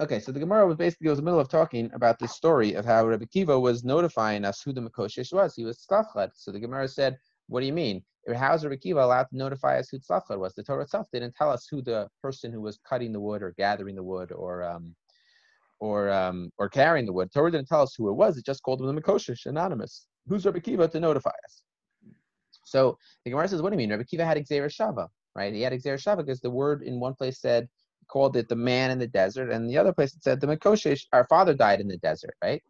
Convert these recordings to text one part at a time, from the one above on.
Okay, so the Gemara was basically was in the middle of talking about this story of how Rabbi Kiva was notifying us who the Makoshish was. He was Tzlachad. So the Gemara said, What do you mean? How is Rabbi Kiva allowed to notify us who Tzlachad was? The Torah itself didn't tell us who the person who was cutting the wood or gathering the wood or um, or um, or carrying the wood. The Torah didn't tell us who it was. It just called him the Makoshish, anonymous. Who's Rabbi Kiva to notify us? So the Gemara says, What do you mean? Rabbi Kiva had gezeira shava, right? He had gezeira shava because the word in one place said called it the man in the desert, and the other place it said the Makoshish, our father died in the desert, right?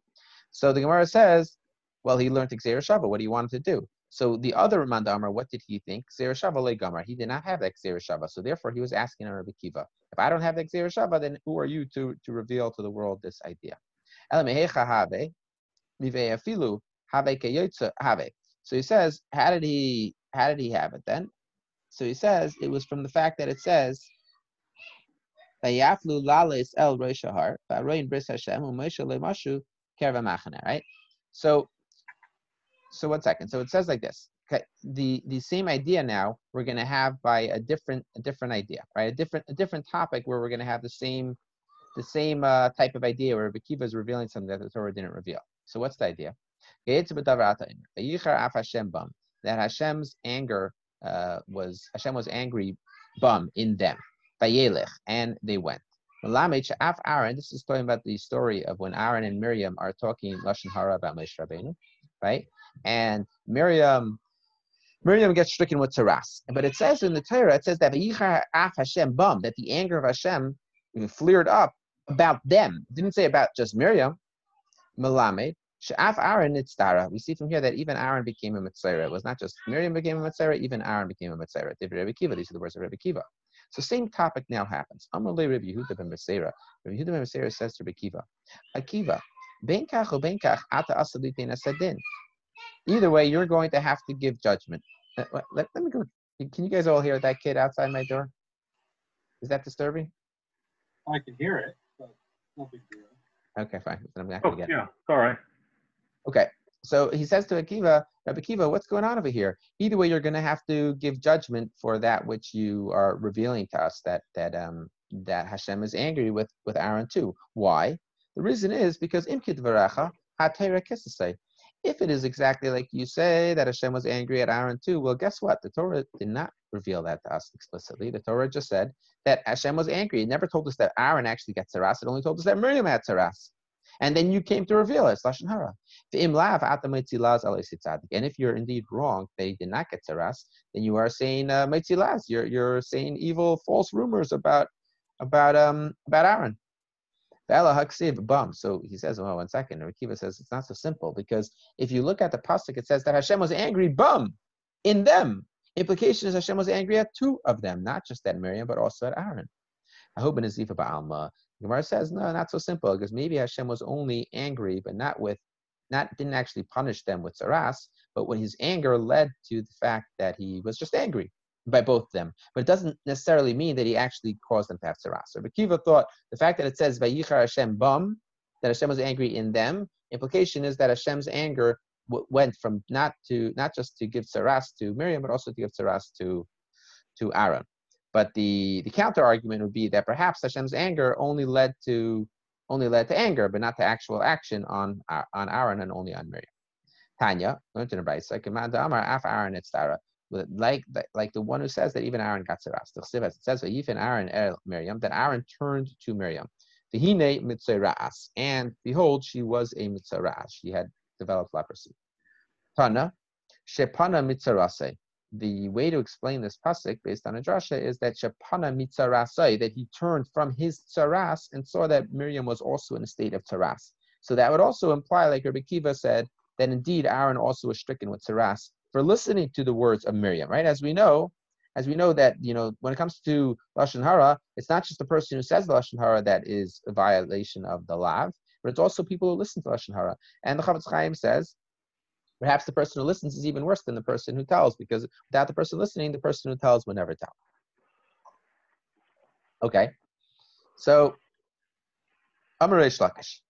So the Gemara says, well, he learned gezeira shava. What do you want him to do? So the other Mandamar, what did he think? gezeira shava le Gamar. He did not have that gezeira shava. So therefore, he was asking Rabbi Kiva, if I don't have the gezeira shava, then who are you to, to reveal to the world this idea? So he says, how did he how did he have it then? So he says it was from the fact that it says Vayaflu lales el roshahar, v'aroin bris Hashem, u'moshe lemashu kerva right? So, so one second. So it says like this. Okay, the the same idea now we're going to have by a different a different idea, right? A different a different topic where we're going to have the same the same uh, type of idea where Bakiva is revealing something that the Torah didn't reveal. So what's the idea? That Hashem's anger uh, was Hashem was angry bum in them. And they went. Af Aaron, this is talking about the story of when Aaron and Miriam are talking Lashon Hara about Moshe Rabbeinu, right? And Miriam, Miriam gets stricken with tzaras. But it says in the Torah, it says that Af Hashem bum, that the anger of Hashem flared up about them. It didn't say about just Miriam. Melamed, Sha'af Aaron Nitzara. We see from here that even Aaron became a metzora. It was not just Miriam became a metzora, even Aaron became a metzora. These are the words of Rebbe Kiva. So same topic now happens. Amalei Rabbi Yehuda ben Beseira. Rabbi Yehuda ben Beseira says to Akiva, Akiva, ben kach o ben kach ata asalitein asadin. Either way, you're going to have to give judgment. Let, uh, let, let me go. Can you guys all hear that kid outside my door? Is that disturbing? I can hear it, but no big deal. Okay, fine. Then I'm not gonna oh, get yeah, all right. Okay, so he says to Akiva, Rabbi Akiva, what's going on over here? Either way, you're going to have to give judgment for that which you are revealing to us that that um that Hashem is angry with with Aaron too. Why? The reason is because imkid varacha If it is exactly like you say that Hashem was angry at Aaron too, well, guess what? The Torah did not reveal that to us explicitly. The Torah just said that Hashem was angry. It never told us that Aaron actually got tzaras. It only told us that Miriam had tzaras. And then you came to reveal it. Lashon Hara. And if you're indeed wrong, they did not get tzaras, then you are saying uh, You're you're saying evil, false rumors about about um about Aaron. Bum. So he says, well, one second. Rakiva says it's not so simple because if you look at the pasuk, it says that Hashem was angry, bum, in them. Implication is Hashem was angry at two of them, not just at Miriam, but also at Aaron. Ahub and Azifa Ba'alma. Gemara says, no, not so simple, because maybe Hashem was only angry, but not with, not didn't actually punish them with tzaras, but when his anger led to the fact that he was just angry by both of them. But it doesn't necessarily mean that he actually caused them to have tzaras. So Bakiva thought the fact that it says Vayichar Hashem bum, that Hashem was angry in them, implication is that Hashem's anger w- went from not to not just to give tzaras to Miriam, but also to give tzaras to to Aaron. But the, the counter argument would be that perhaps Hashem's anger only led to only led to anger, but not to actual action on on Aaron and only on Miriam. Tanya, learned in command Amar af. Like like the one who says that even Aaron got tzaras. It says that even Aaron el Miriam that Aaron turned to Miriam. Vihine mitzayras, and behold, she was a mitzayras. She had developed leprosy. Tana, shepana mitzarase the way to explain this pasuk based on a drasha is that Shapana mitzarasai, that he turned from his tzaras and saw that Miriam was also in a state of tzaras. So that would also imply, like Rabbi Kiva said, that indeed Aaron also was stricken with tzaras for listening to the words of Miriam, right? As we know, as we know that you know when it comes to lashon hara, it's not just the person who says the lashon hara that is a violation of the lav, but it's also people who listen to lashon hara. And the Chafetz Chaim says Perhaps the person who listens is even worse than the person who tells, because without the person listening, the person who tells will never tell. Okay, so Amar Lakish.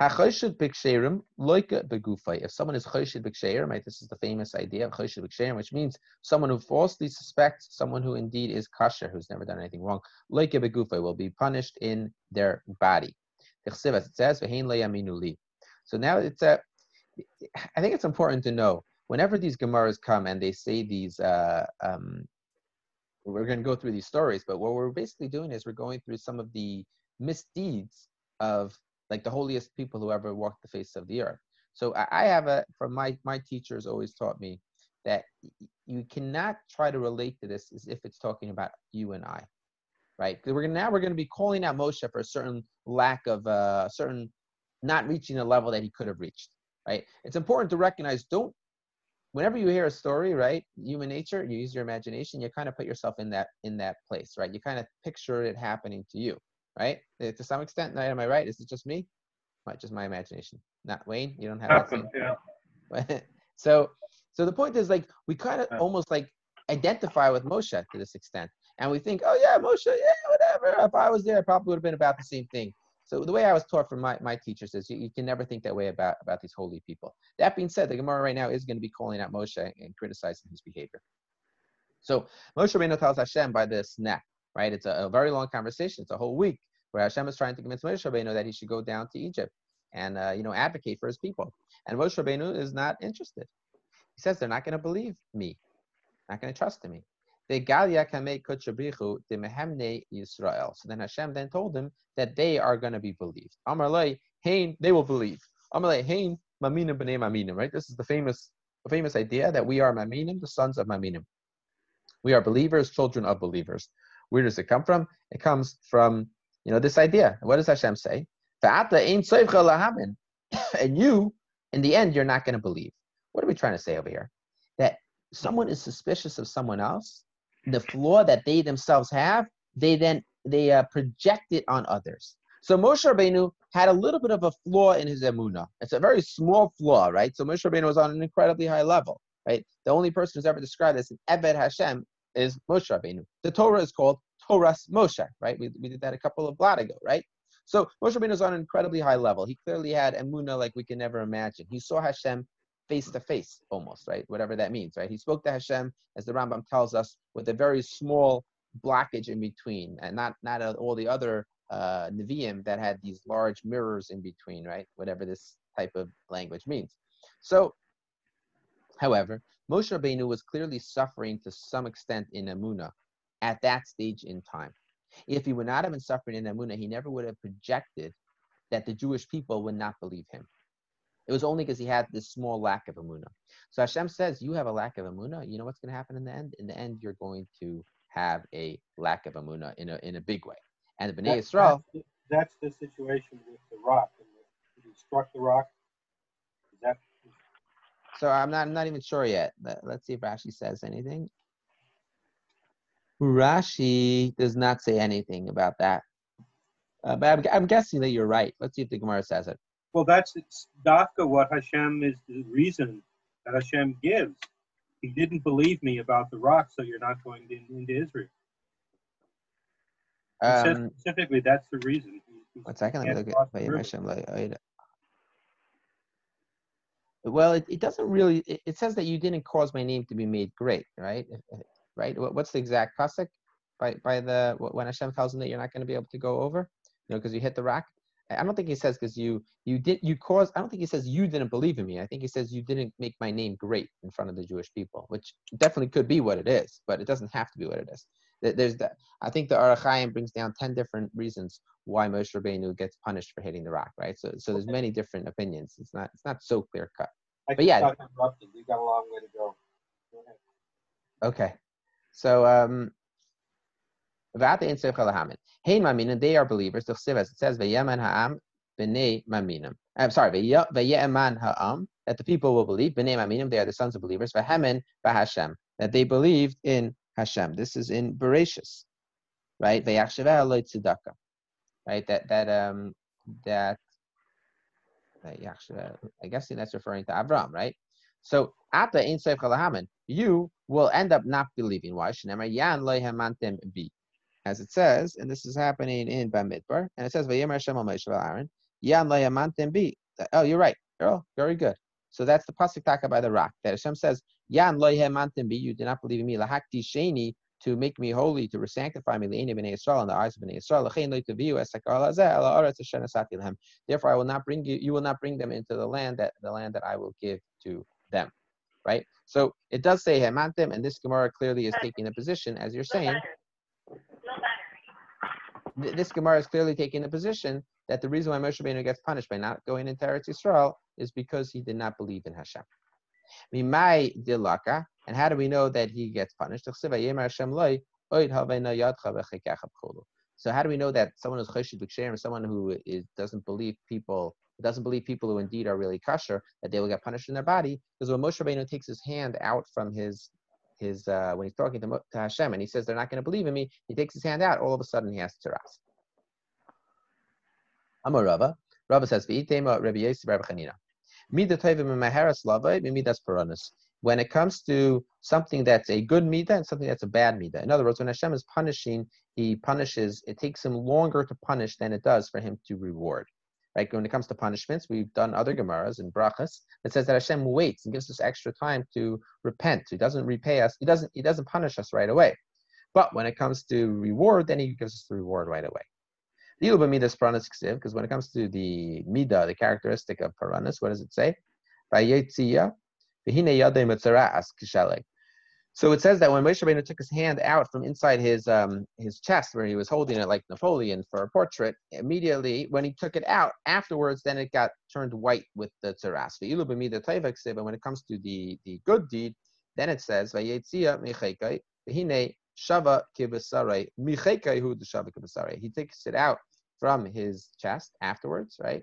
Hachoshid b'ksherim loika begufay. If someone is choshid b'ksherim, right, this is the famous idea of choshid b'ksherim, which means someone who falsely suspects someone who indeed is kosher, who's never done anything wrong, loika begufay will be punished in their body. It says, So now it's a. I think it's important to know whenever these gemaras come and they say these. Uh, um, we're going to go through these stories, but what we're basically doing is we're going through some of the misdeeds of like the holiest people who ever walked the face of the earth. So I have a from my my teachers always taught me that you cannot try to relate to this as if it's talking about you and I, right? We're gonna, now we're going to be calling out Moshe for a certain lack of a uh, certain not reaching a level that he could have reached, right? It's important to recognize don't whenever you hear a story, right? Human nature, you use your imagination, you kind of put yourself in that in that place, right? You kind of picture it happening to you right? Uh, to some extent, am I right? Is it just me? Not just my imagination. Not Wayne. You don't have that same. Yeah. so, so the point is like we kind of yeah. almost like identify with Moshe to this extent, and we think, oh yeah, Moshe, yeah, whatever. If I was there, I probably would have been about the same thing. So the way I was taught from my, my teachers is you, you, can never think that way about, about these holy people. That being said, the Gemara right now is going to be calling out Moshe and criticizing his behavior. So Moshe Rabbeinu tells Hashem by the sneh, right? It's a, a, very long conversation. It's a whole week where Hashem is trying to convince Moshe Rabbeinu that he should go down to Egypt and uh, you know advocate for his people. And Moshe Rabbeinu is not interested. He says they're not going to believe me, not going to trust in me. Yisrael. So then Hashem then told him that they are going to be believed. Amarlei, Hain, they will believe. Amarlei, Hain, Maminim b'nei Maminim, right? This is the famous, the famous idea that we are Maminim, the sons of Maminim. We are believers, children of believers. Where does it come from? It comes from you know, this idea. What does Hashem say? And you, in the end, you're not going to believe. What are we trying to say over here? That someone is suspicious of someone else, the flaw that they themselves have, they then they uh, project it on others. So Moshe Rabbeinu had a little bit of a flaw in his emuna. It's a very small flaw, right? So Moshe Rabbeinu was on an incredibly high level, right? The only person who's ever described as an Eved Hashem is Moshe Rabbeinu. The Torah is called Toras Moshe, right? We, we did that a couple of blot ago, right? So Moshe Rabbeinu is on an incredibly high level. He clearly had emuna like we can never imagine. He saw Hashem face to face, almost, right? Whatever that means, right? He spoke to Hashem, as the Rambam tells us, with a very small blockage in between, and not not all the other uh, Nevi'im that had these large mirrors in between, right? Whatever this type of language means. So, however, Moshe Rabbeinu was clearly suffering to some extent in emuna at that stage in time. If he would not have been suffering in Amunah, he never would have projected that the Jewish people would not believe him. It was only because he had this small lack of Amunah. So Hashem says, You have a lack of Amunah. You know what's going to happen in the end? In the end, you're going to have a lack of Amunah in a, in a big way. And the Bnei that, Yisrael. That's the, that's the situation with the rock. And he struck the rock. Is that so I'm not I'm not even sure yet. Let, us see if Rashi says anything. Rashi does not say anything about that. Uh, but I'm, I'm, guessing that you're right. Let's see if the Gemara says it. Well, that's it's Dafka what Hashem is the reason that Hashem gives. He didn't believe me about the rock, so you're not going in, into Israel. Um, says specifically, that's the reason. One second, let me look at Well, it, it doesn't really. It, it, says that you didn't cause my name to be made great, right? right? What's the exact pasuk by by the when Hashem tells him that you're not going to be able to go over, you know, because you hit the rock. I don't think he says because you you did you caused. I don't think he says you didn't believe in me. I think he says you didn't make my name great in front of the Jewish people, which definitely could be what it is, but it doesn't have to be what it is. There's that. I think the Ohr HaChaim brings down ten different reasons why Moshe Rabbeinu gets punished for hitting the rock, right? So so there's many different opinions. It's not it's not so clear cut. but yeah, we got a long way to go. go okay. So um Maminim, they are believers. It says Maminim. I'm sorry, that the people will believe. They are the sons of believers. That they believed in Hashem. This is in Bereshis, right? Right? That that um that I guess that's referring to Abraham, right? So after Ein Seif you will end up not believing. Why? Yan As it says, and this is happening in Bamidbar, and it says, Vayemer Hashem al Moshe Aaron, Yan layamantem bi. Oh, you're right. Oh, very good. So that's the pasuk taka by the rock that Hashem says, "Yan loyhemantim bi." You do not believe in me. Lahakti sheni to make me holy, to sanctify me, in Israel, in the eyes of Bnei Israel. Therefore, I will not bring you. You will not bring them into the land that the land that I will give to them. Right. So it does say hemantim, and this Gemara clearly is taking a position, as you're saying. This Gemara is clearly taking the position that the reason why Moshe Rabbeinu gets punished by not going into Eretz Yisrael is because he did not believe in Hashem. Mimai dilaka, and how do we know that he gets punished? So how do we know that someone who's choshed b'ksherim, someone who is, doesn't believe people, doesn't believe people who indeed are really kosher, that they will get punished in their body? Because when Moshe Rabbeinu takes his hand out from his his uh, when he's talking to, to Hashem and he says they're not going to believe in me, he takes his hand out. All of a sudden, he has tzaras. Amar Rava. Rava says, "V'itema Rabbi Yosef Rabbi Chanina." When it comes to something that's a good midah and something that's a bad midah. In other words, when Hashem is punishing, He punishes. It takes Him longer to punish than it does for Him to reward. Right? When it comes to punishments, we've done other gemaras and brachas that says that Hashem waits and gives us extra time to repent. He doesn't repay us. He doesn't. He doesn't punish us right away. But when it comes to reward, then He gives us the reward right away. Because when it comes to the midah, the characteristic of paranis, what does it say? So it says that when Moshe Rabbeinu took his hand out from inside his um, his chest, where he was holding it like Napoleon for a portrait, immediately when he took it out, afterwards, then it got turned white with the tzaras. But when it comes to the the good deed, then it says. He takes it out from his chest afterwards, right?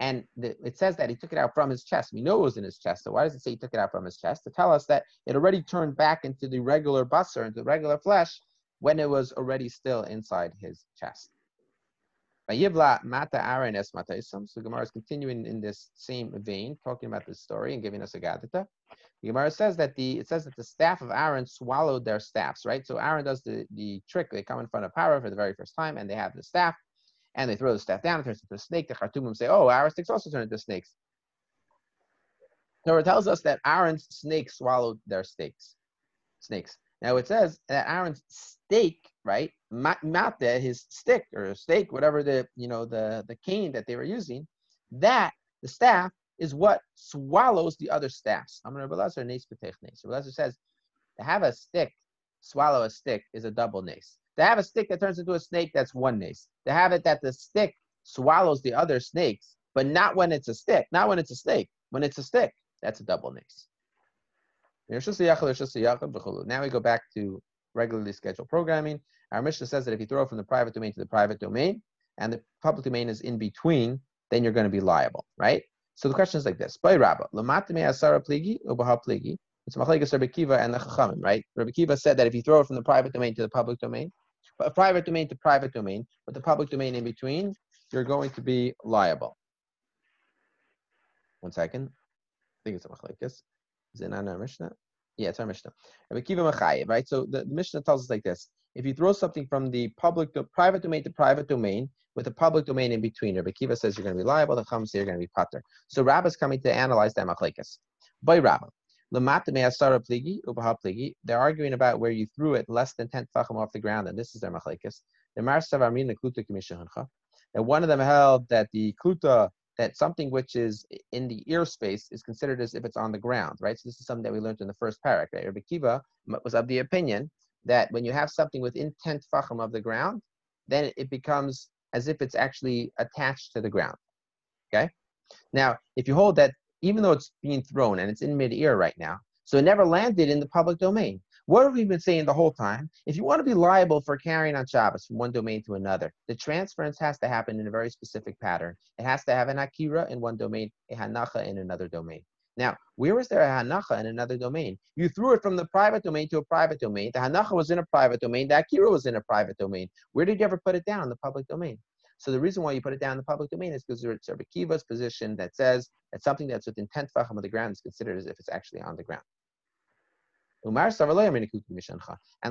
And the, it says that he took it out from his chest. We know it was in his chest. So why does it say he took it out from his chest? To tell us that it already turned back into the regular busser, into regular flesh, when it was already still inside his chest. So Gemara is continuing in this same vein, talking about this story and giving us a gadita. The Gemara says that the it says that the staff of Aaron swallowed their staffs, right? So Aaron does the, the trick. They come in front of Paro for the very first time, and they have the staff, and they throw the staff down, it turns into a snake. The Khartoumim say, oh, our sticks also turn into snakes. It tells us that Aaron's snake swallowed their steaks, snakes. Now it says that Aaron's stake, right, mate, his stick or stake, whatever the you know the the cane that they were using, that the staff is what swallows the other staffs. So Belazar says to have a stick swallow a stick is a double nace. To have a stick that turns into a snake, that's one nace. To have it that the stick swallows the other snakes, but not when it's a stick, not when it's a snake. When it's a stick, that's a double nace. Now we go back to regularly scheduled programming. Our Mishnah says that if you throw from the private domain to the private domain, and the public domain is in between, then you're going to be liable, right? So the question is like this: By Rabba, asara pligi pligi. It's machlekes Rabbi Kiva and the Chachamim, right? Rabbi Kiva said that if you throw it from the private domain to the public domain, private domain to private domain, but the public domain in between, you're going to be liable. One second. I think it's a machlekes. Is it not our Mishnah? Yeah, it's our Mishnah. Rabbi right? So the, Mishnah tells us like this: If you throw something from the public to private domain to private domain with a public domain in between, Rabbi Kiva says you're going to be liable. The Chacham say you're going to be pater. So Rabbah is coming to analyze that machlekes. By Rabbah. They're arguing about where you threw it less than 10 tfachim off the ground, and this is their machlekes. And one of them held that the Kluta, that something which is in the ear space is considered as if it's on the ground, right? So this is something that we learned in the first parak. Right? Rabbi Kiva was of the opinion that when you have something within 10 tfachim of the ground, then it becomes as if it's actually attached to the ground. Okay? Now, if you hold that even though it's being thrown and it's in midair right now. So it never landed in the public domain. What have we been saying the whole time? If you want to be liable for carrying on Shabbos from one domain to another, the transference has to happen in a very specific pattern. It has to have an akira in one domain, a hanacha in another domain. Now, where is there a hanacha in another domain? You threw it from the private domain to a private domain. The hanacha was in a private domain. The akira was in a private domain. Where did you ever put it down? The public domain. So the reason why you put it down in the public domain is because it's Rabbi Kiva's position that says that something that's within 10 tefachim of the ground is considered as if it's actually on the ground. And the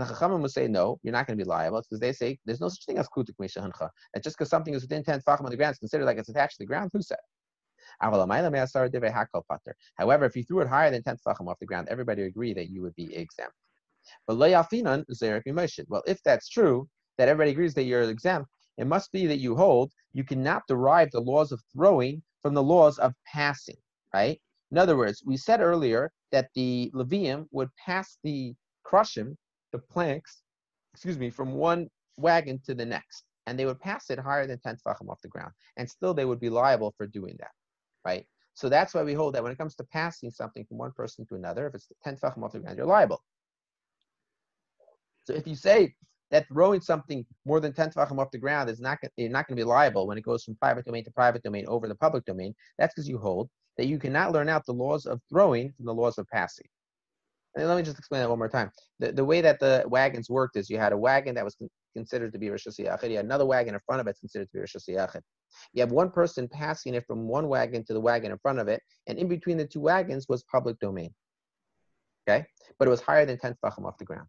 Chachamim will say, no, you're not going to be liable because they say there's no such thing as Kutik Mishancha. And just because something is within 10 Tfachim of the ground, it's considered like it's attached to the ground. Who said? However, if you threw it higher than 10 tefachim off the ground, everybody would agree that you would be exempt. But well, if that's true, that everybody agrees that you're exempt, it must be that you hold you cannot derive the laws of throwing from the laws of passing, right? In other words, we said earlier that the Levium would pass the crushim, the planks, excuse me, from one wagon to the next, and they would pass it higher than 10 tefachim off the ground, and still they would be liable for doing that, right? So that's why we hold that when it comes to passing something from one person to another, if it's 10 tefachim off the ground, you're liable. So if you say that throwing something more than 10 tefachim off the ground is not, you're not going to be liable when it goes from private domain to private domain over the public domain, that's because you hold that you cannot learn out the laws of throwing from the laws of passing. And let me just explain that one more time. The, the way that the wagons worked is you had a wagon that was con- considered to be Rosh Hashanah. You had another wagon in front of it considered to be Rosh Hashanah. You have one person passing it from one wagon to the wagon in front of it, and in between the two wagons was public domain. Okay? But it was higher than 10 tefachim off the ground.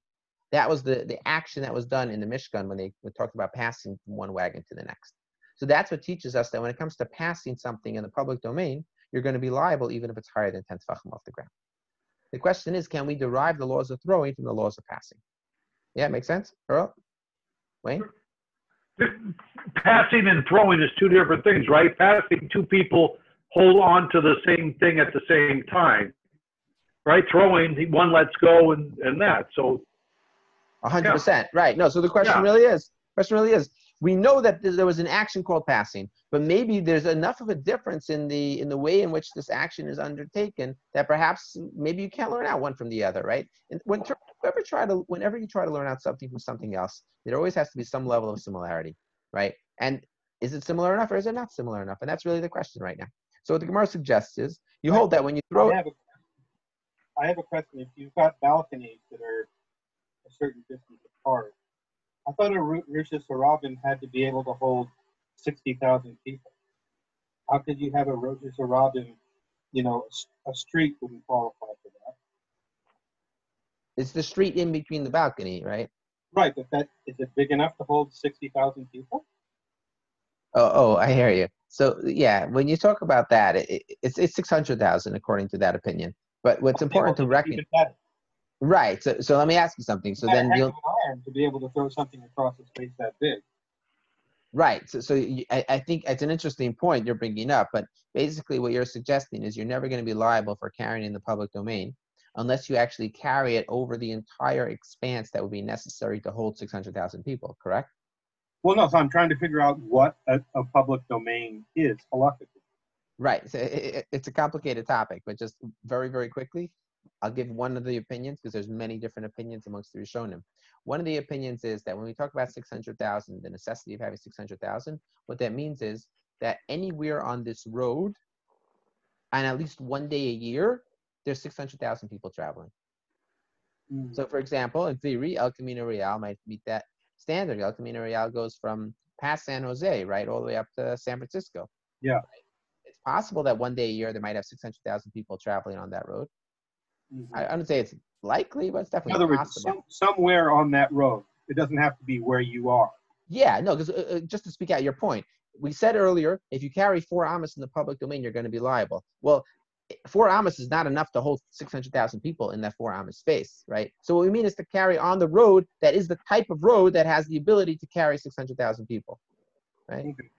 That was the, the action that was done in the Mishkan when they talked about passing from one wagon to the next. So that's what teaches us that when it comes to passing something in the public domain, you're going to be liable even if it's higher than 10 tefachim off the ground. The question is, can we derive the laws of throwing from the laws of passing? Yeah, make sense, Earl? Wayne? Passing and throwing is two different things, right? Passing, two people hold on to the same thing at the same time, right? Throwing, one lets go and, and that. So, hundred yeah. percent, right? No. So the question yeah. really is, question really is, we know that there was an action called passing, but maybe there's enough of a difference in the in the way in which this action is undertaken that perhaps maybe you can't learn out one from the other, right? And when whenever try to whenever you try to learn out something from something else, there always has to be some level of similarity, right? And is it similar enough or is it not similar enough? And that's really the question right now. So what the Gemara suggests is you hold that when you throw. I have a, I have a question. If you've got balconies that are a certain distance apart, I thought a Reshus Harabim had to be able to hold 60,000 people. How could you have a Reshus Harabim, you know, a street wouldn't qualify for that? It's the street in between the balcony, right? Right, but that is it big enough to hold 60,000 people? Oh, oh, I hear you. So yeah, when you talk about that, it, it's it's 600,000 according to that opinion. But what's important to recognize. Right. So, so let me ask you something. So then you'll to be able to throw something across a space that big. Right. So, so you, I, I think it's an interesting point you're bringing up. But basically, what you're suggesting is you're never going to be liable for carrying in the public domain unless you actually carry it over the entire expanse that would be necessary to hold 600,000 people. Correct? Well, no. So I'm trying to figure out what a, a public domain is halakhically. Right. So it, it's a complicated topic, but just very, very quickly, I'll give one of the opinions because there's many different opinions amongst the Rishonim. One of the opinions is that when we talk about 600,000, the necessity of having 600,000, what that means is that anywhere on this road, and at least one day a year, there's 600,000 people traveling. Mm. So, for example, in theory, El Camino Real might meet that standard. El Camino Real goes from past San Jose, right, all the way up to San Francisco. Yeah. Right? It's possible that one day a year they might have 600,000 people traveling on that road. Mm-hmm. I, I don't say it's likely, but it's definitely In possible. Words, some, somewhere on that road. It doesn't have to be where you are. Yeah, no, because uh, uh, just to speak out your point, we said earlier, if you carry four amas in the public domain, you're going to be liable. Well, four amas is not enough to hold 600,000 people in that four amas space, right? So what we mean is to carry on the road that is the type of road that has the ability to carry 600,000 people, right? Okay.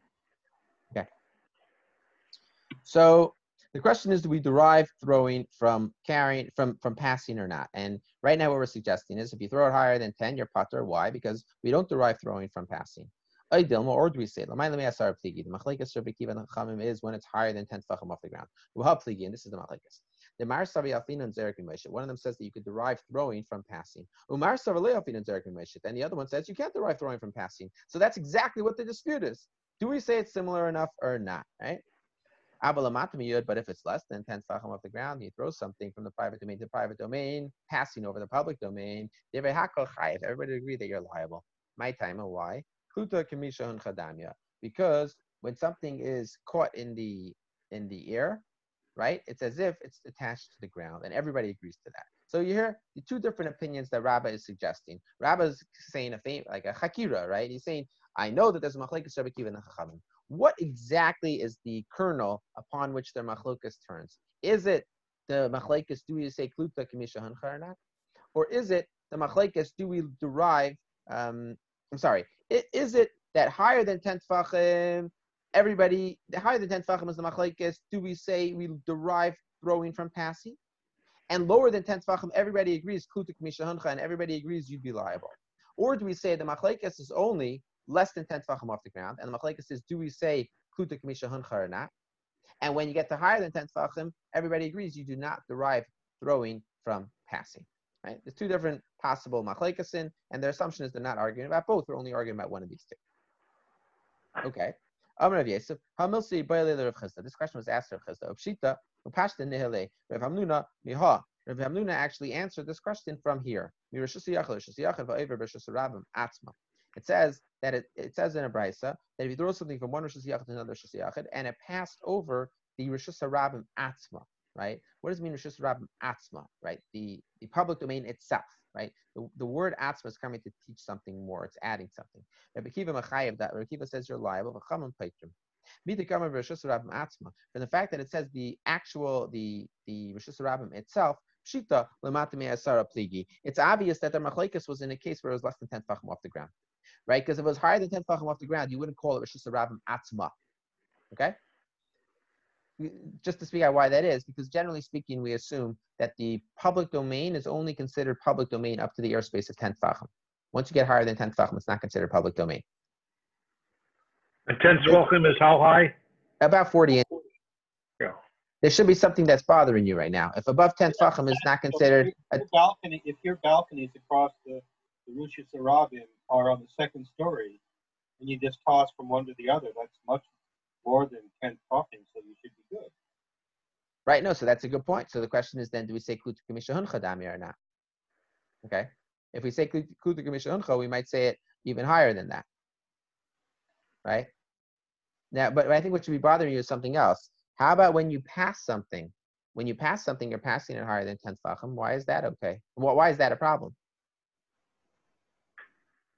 okay. So the question is, do we derive throwing from carrying, from, from passing or not? And right now what we're suggesting is if you throw it higher than 10, you're putter. Why? Because we don't derive throwing from passing. Or do we say, the Kiva and is when it's higher than 10 tefachim off the ground. And this is the machlekes. The Mar and Zerik. One of them says that you could derive throwing from passing. Umar and Zerik. And the other one says you can't derive throwing from passing. So that's exactly what the dispute is. Do we say it's similar enough or not? Right? But if it's less than 10 tefachim off the ground, you throw something from the private domain to private domain, passing over the public domain, everybody agree that you're liable. My time, why? Because when something is caught in the in the air, right, it's as if it's attached to the ground, and everybody agrees to that. So you hear the two different opinions that Rabbi is suggesting. Rabbi is saying a fam- like a hakira, right? He's saying, I know that there's a machlekes Rabbi Kiva and the Chachamim. What exactly is the kernel upon which their machlokes turns? Is it the machlekes do we say kluta kamisha or not? Or is it the machlekes do we derive, um, I'm sorry, is it that higher than 10 tfachim, everybody, the higher than 10 tfachim is the machlekes, do we say we derive throwing from passing? And lower than 10 tfachim, everybody agrees kluta kamisha and everybody agrees you'd be liable. Or do we say the machlekes is only less than 10 tfachim off the ground, and the machlekes is do we say kluta kamisha hancha or not? And when you get to higher than 10 tfachim, everybody agrees you do not derive throwing from passing. Right? There's two different possible machlekasin, and their assumption is they're not arguing about both. They're only arguing about one of these two. Okay. Rav Rav. This question was asked Rav Chisda. Pshita, Upashta Nihele, Rav Hamnuna, Miha. Rav Hamnuna actually answered this question from here. Mirashus Yachal, Rishus Yachal, Va'ever, Rishus Rabim, Atzma. It says that it, it says in a brisa that if you throw something from one Rishus Yachal to another Rishus Yachal, and it passed over the Rishus Rabim Atzma, right? What does it mean Rishus Rabim Atzma, right? The, the public domain itself, right? The, the word Atzma is coming to teach something more. It's adding something. Rabbi Machayev, that Rabbi says you're liable, V'chamim Paitrim. From the fact that it says the actual, the, the Rishus Rabim itself. It's obvious that the Machlekes was in a case where it was less than 10 tfachim off the ground. Right? Because if it was higher than 10 tfachim off the ground, you wouldn't call it Rishus Rabim Atzma. Okay? Just to speak out why that is, because generally speaking, we assume that the public domain is only considered public domain up to the airspace of 10 tfachim. Once you get higher than 10 tfachim, it's not considered public domain. And 10 tefachim is how high? About 40 inches. Yeah. There should be something that's bothering you right now. If above 10 tfachim is not considered So a if your balcony, if your balconies across the, the Reshus Harabim are on the second story, and you just toss from one to the other, that's much more than 10 talking, so you should be good. Right. No, so that's a good point. So the question is then, do we say klutu kamisha huncha or not? Okay. If we say klutu kamisha we might say it even higher than that. Right. Now, but I think what should be bothering you is something else. How about when you pass something? When you pass something, you're passing it higher than 10 tfachim. Why is that okay? Why is that a problem?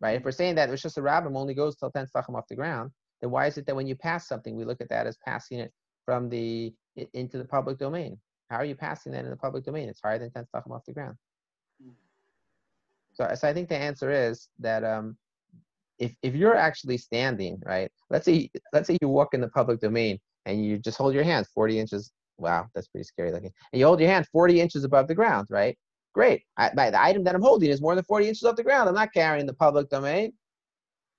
Right. If we're saying that it's just a rabbim only goes till 10 tfachim off the ground, then why is it that when you pass something, we look at that as passing it from the into the public domain? How are you passing that in the public domain? It's higher than 10 tefachim off the ground. So, so I think the answer is that um, if if you're actually standing, right? Let's say let's say you walk in the public domain and you just hold your hand 40 inches. Wow, that's pretty scary looking. And you hold your hand 40 inches above the ground, right? Great. I, by the item that I'm holding is more than 40 inches off the ground. I'm not carrying the public domain.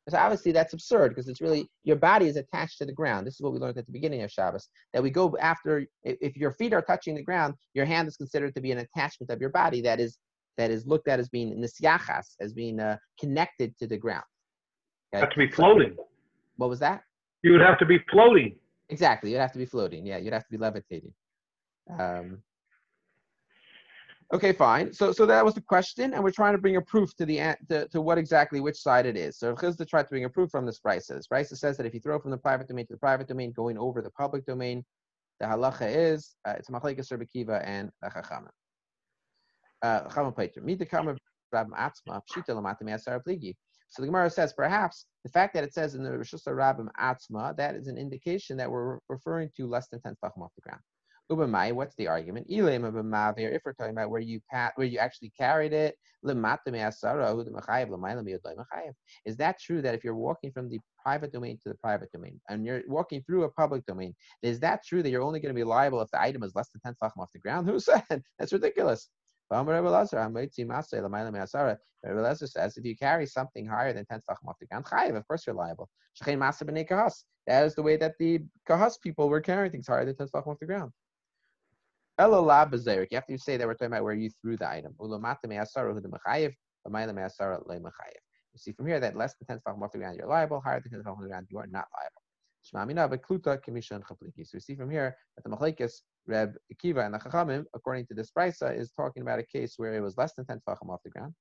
So obviously that's absurd because it's really your body is attached to the ground. This is what we learned at the beginning of Shabbos. That we go after if, your feet are touching the ground, your hand is considered to be an attachment of your body that is that is looked at as being nisyachas, as being uh, connected to the ground. Okay? Have to be floating. What was that? You would have to be floating. Exactly. You'd have to be floating. Yeah, you'd have to be levitating. Um, okay, fine. So, so that was the question, and we're trying to bring a proof to the to, to what exactly which side it is. So, Chisda tried to bring a proof from this brisa. This brisa says that if you throw from the private domain to the private domain, going over the public domain, the halacha is uh, it's machlekes Rabbi Kiva and a chachama. Uh, Peter. Meet the kama Rab Atzma Pshita Lamata Me'asar Pligi. So the Gemara says perhaps the fact that it says in the Rishus Rabbim Atzma that is an indication that we're referring to less than ten tefachim off the ground. Ubamai, what's the argument? If we're talking about where you pat, where you actually carried it. Is that true that if you're walking from the private domain to the private domain and you're walking through a public domain, is that true that you're only going to be liable if the item is less than ten tefachim off the ground? Who said? That's ridiculous. Says if you carry something higher than 10 tefachim off the ground, of course you're liable. That is the way that the kahas people were carrying things higher than 10 tefachim off the ground. La. You say that we're talking about where you threw the item. You see from here that less than 10 tefachim off the ground you're liable, higher than 10 tefachim off the ground you are not liable. Kamishan. So we see from here that the machlekes Reb Akiva and the Chachamim, according to this brisa, is talking about a case where it was less than 10 tefachim off the ground.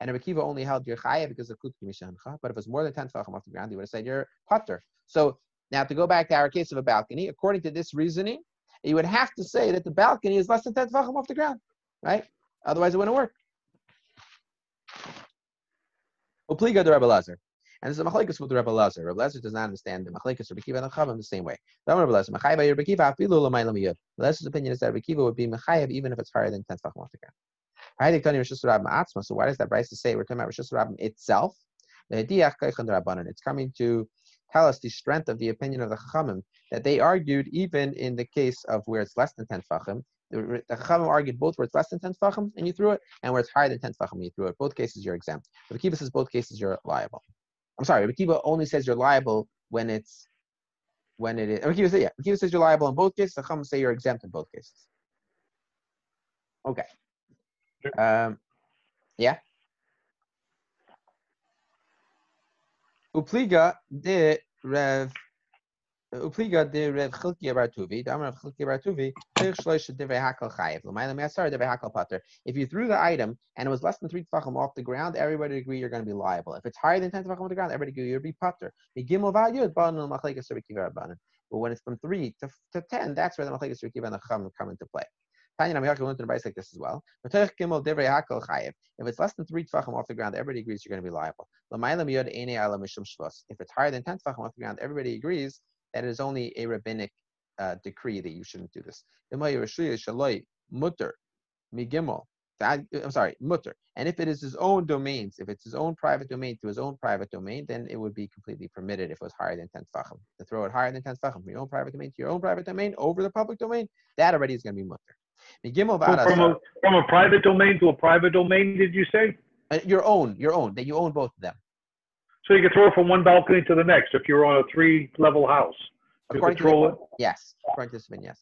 And Reb Akiva only held your chaya because of klut kimishancha. But if it was more than 10 tefachim off the ground, he would have said you're putter. So now to go back to our case of a balcony, according to this reasoning, you would have to say that the balcony is less than 10 tefachim off the ground, right? Otherwise, it wouldn't work. Upliga the Rebbe Lazar. And this is a with the Rebbe Lazar. Rebbe Lazar does not understand the machlekes of Rebbe and Chavim the same way. The Rebbe Lazar, opinion is that Rebbe would be Mechayev even if it's higher than 10 tefachim off the ground. So why does that brisa say we're talking about Rishus Rabbim itself? It's coming to tell us the strength of the opinion of the Chachamim that they argued even in the case of where it's less than 10 tefachim. The, the Chachamim argued both where it's less than 10 tefachim and you threw it, and where it's higher than 10 tefachim you threw it. Both cases you're exempt. But Kiva says both cases you're liable. I'm sorry, Akiva only says you're liable when it's when it is. Akiva says yeah. Akiva says you're liable in both cases. The Chum say you're exempt in both cases. Okay. Um, yeah. Upliga de Rev Upliga de Rev Chilki Bar Tuvi, Damar Rev Chilki Bar Tuvi, Shloisha Divrei Hakal Chayiv, L'mayla Me'asar Divrei Hakal Pater. If you threw the item and it was less than three tefachim off the ground, everybody agree you're going to be liable. If it's higher than ten tefachim off the ground, everybody agree you'll be Pater. But when it's from three to, to ten, that's where the Machlekes Rekiva and the Chum come into play. If it's less than three tefachim off the ground, everybody agrees you're going to be liable. If it's higher than ten tefachim off the ground, everybody agrees that it is only a rabbinic uh, decree that you shouldn't do this. Migimel. I'm sorry, mutter. And if it is his own domains, if it's his own private domain to his own private domain, then it would be completely permitted if it was higher than 10 tefachim. To throw it higher than 10 tefachim from your own private domain to your own private domain over the public domain, that already is going to be mutter. From, a, from a private domain to a private domain, did you say? Uh, your own, your own, that you own both of them. So you can throw it from one balcony to the next if you're on a three-level house. According to? Yes, according to this opinion, yes.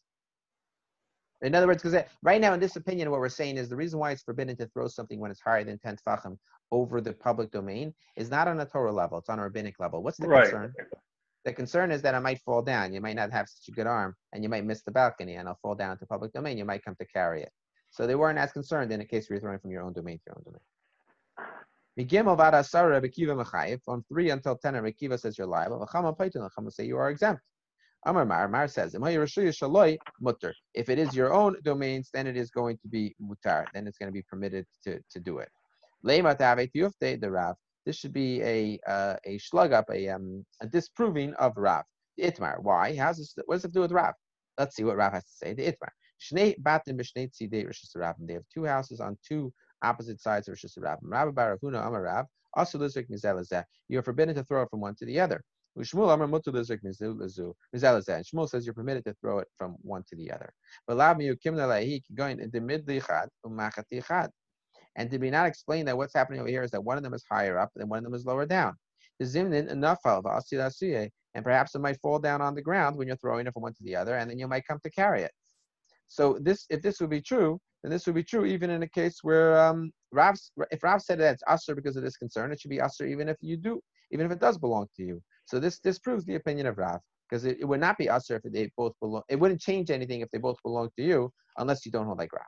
In other words, because right now in this opinion, what we're saying is the reason why it's forbidden to throw something when it's higher than 10 tefachim over the public domain is not on a Torah level, it's on a rabbinic level. What's the right. concern? The concern is that it might fall down. You might not have such a good arm, and you might miss the balcony, and it'll fall down to public domain. You might come to carry it. So they weren't as concerned in a case where you're throwing from your own domain to your own domain. From three until ten, Rekiva says you're liable. Chama say you are exempt. Amar Mar, Mar says, if it is your own domains, then it is going to be mutar. Then it's going to be permitted to, to do it. The Rav. This should be a uh, a slug up, a um, a disproving of Rav. The Itmar. Why? How's this? What does it do with Rav? Let's see what Rav has to say. The Itmar. Shnei batim b'shnei tzidei Rishus They have two houses on two opposite sides of Rishus Rabbim. Rabbi Baravuna Amar Rav. Also, you are forbidden to throw it from one to the other. Shmuel Amar Mutu Lizrik Shmuel says you're permitted to throw it from one to the other. But Lav Kim going into midli chad umachati chad. And did we not explain that what's happening over here is that one of them is higher up and one of them is lower down? And perhaps it might fall down on the ground when you're throwing it from one to the other, and then you might come to carry it. So this, if this would be true, then this would be true even in a case where um, Rav's, if Rav said that it's usher because of this concern, it should be usher even if you do, even if it does belong to you. So this this proves the opinion of Rav because it, it, would not be usher if they both belong. It wouldn't change anything if they both belong to you unless you don't hold like Rav.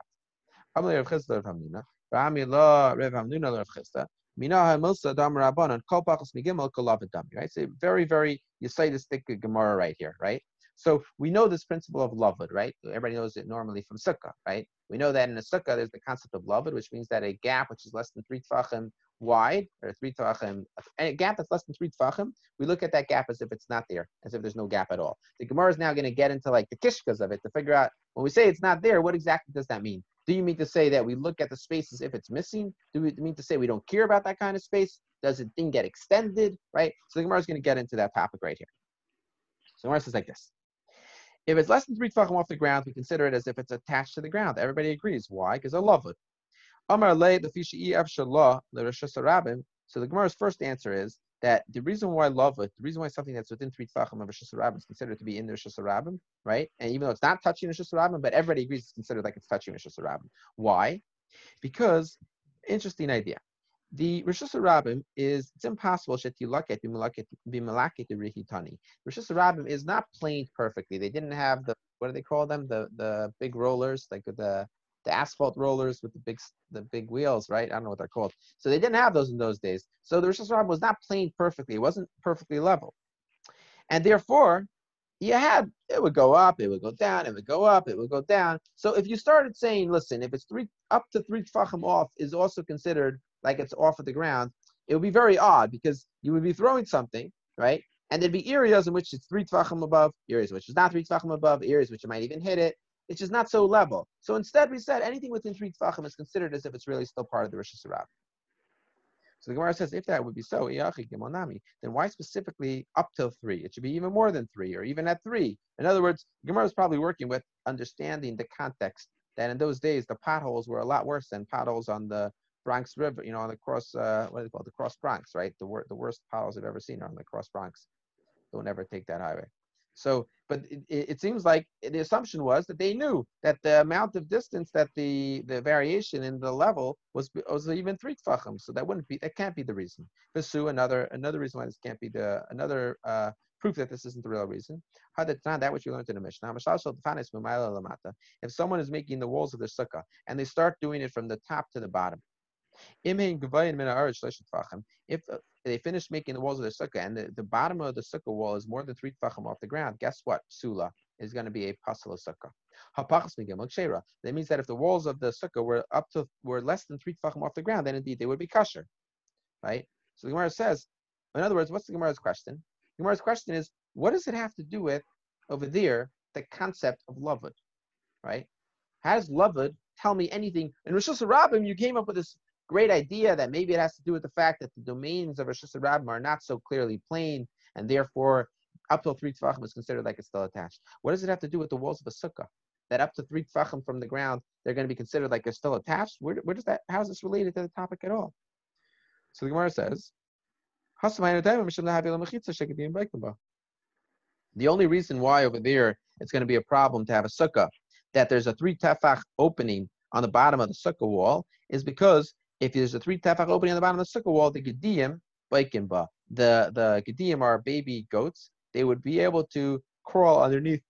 Right? So very, very, you say this thick Gemara right here, right? So we know this principle of lavud, right? Everybody knows it normally from sukkah, right? We know that in a sukkah there's the concept of lavud, which means that a gap which is less than three tefachim wide, or three tefachim, a gap that's less than three tefachim, we look at that gap as if it's not there, as if there's no gap at all. The Gemara is now going to get into like the kishkas of it to figure out when we say it's not there, what exactly does that mean? Do you mean to say that we look at the space as if it's missing? Do we mean to say we don't care about that kind of space? Does the thing get extended? Right? So the Gemara is going to get into that topic right here. So the Gemara says like this. If it's less than three tefachim off the ground, we consider it as if it's attached to the ground. Everybody agrees. Why? Because I lavud. So the Gemara's first answer is that the reason why lavud, the reason why something that's within three tefachim of Rosh is considered to be in the Rosh right? And even though it's not touching Reshus Harabim, but everybody agrees it's considered like it's touching Reshus Harabim. Why? Because interesting idea. The Reshus Harabim is it's impossible that you look at be malaket the rihitani. Reshus Harabim is not planed perfectly. They didn't have the what do they call them? The the big rollers, like the the asphalt rollers with the big the big wheels, right? I don't know what they're called. So they didn't have those in those days. So the Reshus Harabim was not planed perfectly. It wasn't perfectly level. And therefore, you had it would go up, it would go down, it would go up, it would go down. So if you started saying, listen, if it's three up to three tfachim off is also considered like it's off of the ground, it would be very odd because you would be throwing something, right? And there'd be areas in which it's three tfachim above, areas which is not three tfachim above, areas which you might even hit it. It's just not so level. So instead, we said anything within three tfachim is considered as if it's really still part of the Reshus Harabim. So the Gemara says, if that would be so, then why specifically up till three? It should be even more than three, or even at three. In other words, Gemara is probably working with understanding the context that in those days the potholes were a lot worse than potholes on the Bronx River, you know, on the cross, uh, what is it called, the cross Bronx, right? The, wor- the worst potholes I've ever seen are on the cross Bronx. Don't ever take that highway. So, but it, it, seems like the assumption was that they knew that the amount of distance that the the variation in the level was was even three tfachim. So that wouldn't be that can't be the reason. Pursue another another reason why this can't be the another uh, proof that this isn't the real reason. That which you learned in the Mishnah. If someone is making the walls of their sukkah and they start doing it from the top to the bottom, if uh, they finish making the walls of the sukkah and the, the bottom of the sukkah wall is more than three tfachim off the ground, guess what? Sula is going to be a pasala sukkah. That means that if the walls of the sukkah were up to were less than three tfachim off the ground, then indeed they would be kosher, right? So the Gemara says, in other words, what's the Gemara's question? The Gemara's question is, what does it have to do with over there the concept of lavud, right? Has lavud tell me anything? In Reshus Harabim, you came up with this great idea that maybe it has to do with the fact that the domains of Reshus Harabim are not so clearly plain, and therefore up to three tefachim is considered like it's still attached. What does it have to do with the walls of a sukkah? That up to three tefachim from the ground, they're going to be considered like they're still attached. Where, where does that? How is this related to the topic at all? So the Gemara says, the only reason why over there it's going to be a problem to have a sukkah, that there's a three tefach opening on the bottom of the sukkah wall, is because if there's a three tefach opening on the bottom of the sukkah wall, the gediyim baikinba, the the gediyim are baby goats. They would be able to crawl underneath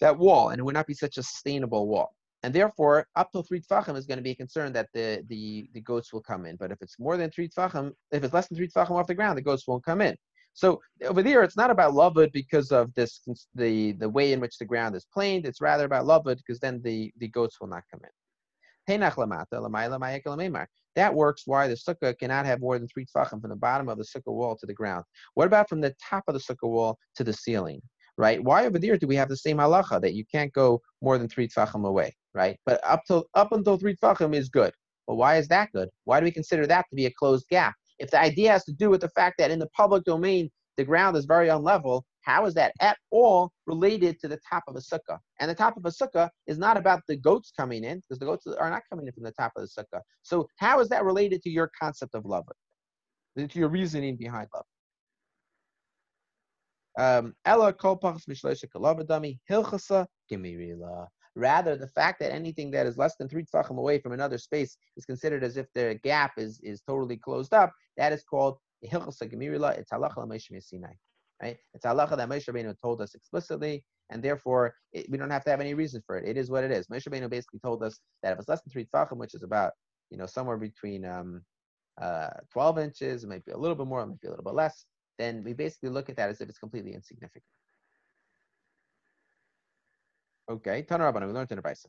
that wall, and it would not be such a sustainable wall. And therefore, up to three tefachim is going to be a concern that the, the, the goats will come in. But if it's more than three tefachim, if it's less than three tefachim off the ground, the goats won't come in. So over there, it's not about lavud because of this the the way in which the ground is planed. It's rather about lavud because then the, the goats will not come in. That works why the sukkah cannot have more than three tfachim from the bottom of the sukkah wall to the ground. What about from the top of the sukkah wall to the ceiling? Right? Why over there do we have the same halacha that you can't go more than three tfachim away? Right? But up to up until three tfachim is good. Well, why is that good? Why do we consider that to be a closed gap? If the idea has to do with the fact that in the public domain the ground is very unlevel, how is that at all related to the top of a sukkah? And the top of a sukkah is not about the goats coming in, because the goats are not coming in from the top of the sukkah. So how is that related to your concept of lavud? To your reasoning behind lavud? Um, Rather, the fact that anything that is less than three tefachim away from another space is considered as if the gap is, is totally closed up, that is called hilchasa gemirila. It's halacha right? It's halacha that Moshe Rabbeinu told us explicitly, and therefore it, we don't have to have any reason for it. It is what it is. Moshe Rabbeinu basically told us that if it's less than three tefachim, which is about you know somewhere between um, uh, 12 inches, it might be a little bit more, it might be a little bit less, then we basically look at that as if it's completely insignificant. Okay, Tana we learned in Brisa.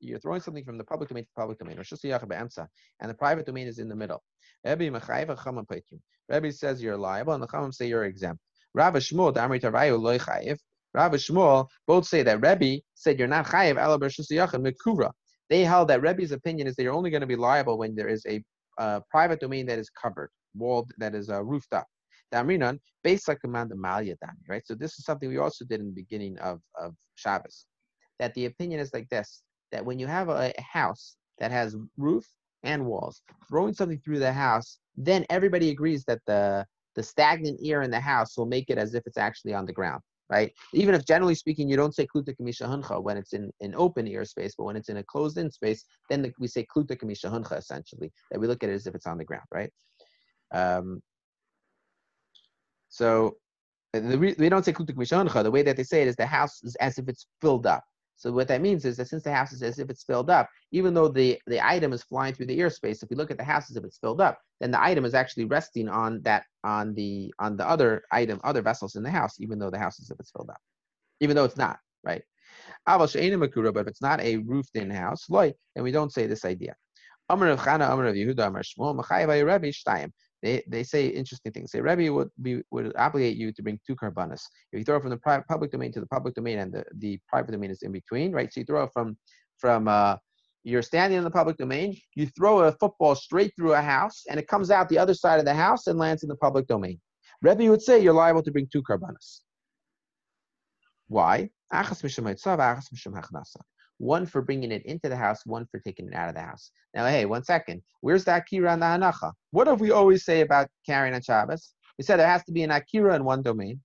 You're throwing something from the public domain to the public domain, and the private domain is in the middle. Rabbi says you're liable, and the Chachamim say you're exempt. Rav Shmuel, Damri Tarayu, Loy Chayiv. Rav Shmuel both say that Rebbe said you're not Chayiv, Ela Bershusiyachin, Mekura. They held that Rebbe's opinion is that you're only going to be liable when there is a uh, private domain that is covered, walled, that is uh, roofed up. Damrinan, based like command of Malya Dami, right? So this is something we also did in the beginning of, of Shabbos. That the opinion is like this: that when you have a, a house that has roof and walls, throwing something through the house, then everybody agrees that the the stagnant air in the house will make it as if it's actually on the ground, right? Even if generally speaking, you don't say kluta kamisha huncha when it's in an open air space, but when it's in a closed in space, then the, we say kluta kamisha huncha essentially, that we look at it as if it's on the ground, right? Um, so the, we don't say kluta kamisha huncha. The way that they say it is the house is as if it's filled up. So what that means is that since the house is as if it's filled up, even though the, the item is flying through the airspace, if we look at the house as if it's filled up, then the item is actually resting on that on the on the other item, other vessels in the house, even though the house is if it's filled up. Even though it's not, right? But if it's not a roofed in house, loy, and we don't say this idea. They, they say interesting things. Say Rebbe would be would obligate you to bring two karbanas. If you throw it from the private, public domain to the public domain, and the, the private domain is in between, right? So you throw it from from uh, you're standing in the public domain. You throw a football straight through a house, and it comes out the other side of the house and lands in the public domain. Rebbe would say you're liable to bring two karbanas. Why? One for bringing it into the house, one for taking it out of the house. Now, hey, one second. Where's the akira and the? What do we always say about carrying on Shabbos? We said there has to be an akira in one domain,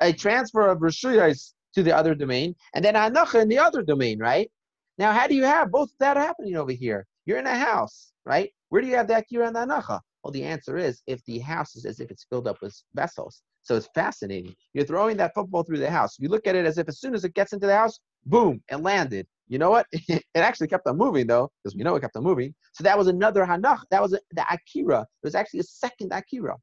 a transfer of rishuyos to the other domain, and then hanacha in the other domain, right? Now, how do you have both that happening over here? You're in a house, right? Where do you have the akira and the hanacha? Well, the answer is if the house is as if it's filled up with vessels. So it's fascinating. You're throwing that football through the house. You look at it as if as soon as it gets into the house, boom, it landed. You know what? it actually kept on moving though, because we know it kept on moving. So that was another hanach. That was a, the akira. It was actually a second akira.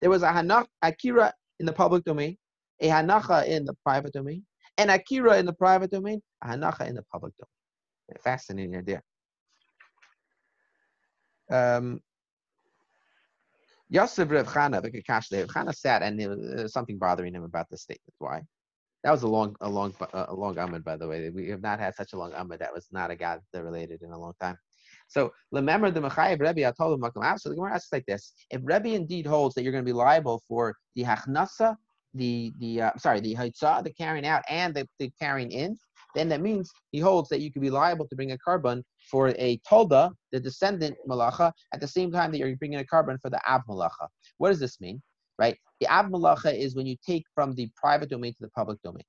There was a hanach akira in the public domain, a hanacha in the private domain, an akira in the private domain, a hanacha in the public domain. Fascinating idea. Um, Yosef Reb Chana, Reb Chana sat and there was something bothering him about this statement. Why? That was a long, a long, a long Amud, by the way. We have not had such a long Amud. That was not a God related in a long time. So remember the Mechayev Rebbe, I told him Makam out. So the Gemara asks like this: If Rebbe indeed holds that you're going to be liable for the hachnasa, the the uh, sorry, the haitzah, the carrying out, and the, the carrying in, then that means he holds that you could be liable to bring a korban for a tolda, the descendant malacha, at the same time that you're bringing a korban for the av malacha. What does this mean? Right? The av malacha is when you take from the private domain to the public domain.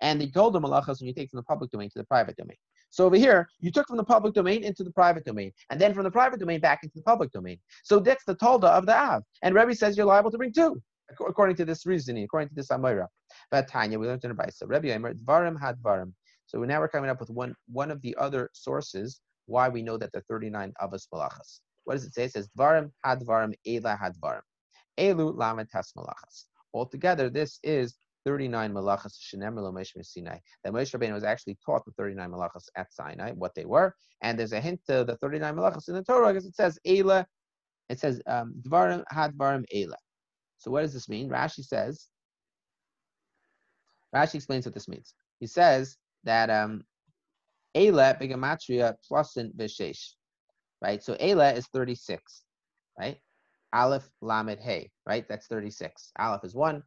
And the tolda malacha is when you take from the public domain to the private domain. So over here, you took from the public domain into the private domain, and then from the private domain back into the public domain. So that's the tolda of the av. And Rebbe says you're liable to bring two, according to this reasoning, according to this amira. But Tanya, we learned in the So Rebbe Aimer, dvarim had dvarim. So now we're coming up with one one of the other sources why we know that there are 39 avos malachas. What does it say? It says dvarim had dvarim, ela had dvarim. Elu lamet malachas. Altogether, this is 39 malachas shenem Moshe Sinai. That Moshe Rabbeinu was actually taught the 39 malachas at Sinai, what they were, and there's a hint to the 39 malachas in the Torah because it says Ela, it says um, Dvarim Hadvarim Ela. So what does this mean? Rashi says. Rashi explains what this means. He says that um, Ela begamatria plusin vishesh, right? So Ela is 36, right? Aleph, Lamed, Hey, right? That's 36. Aleph is 1,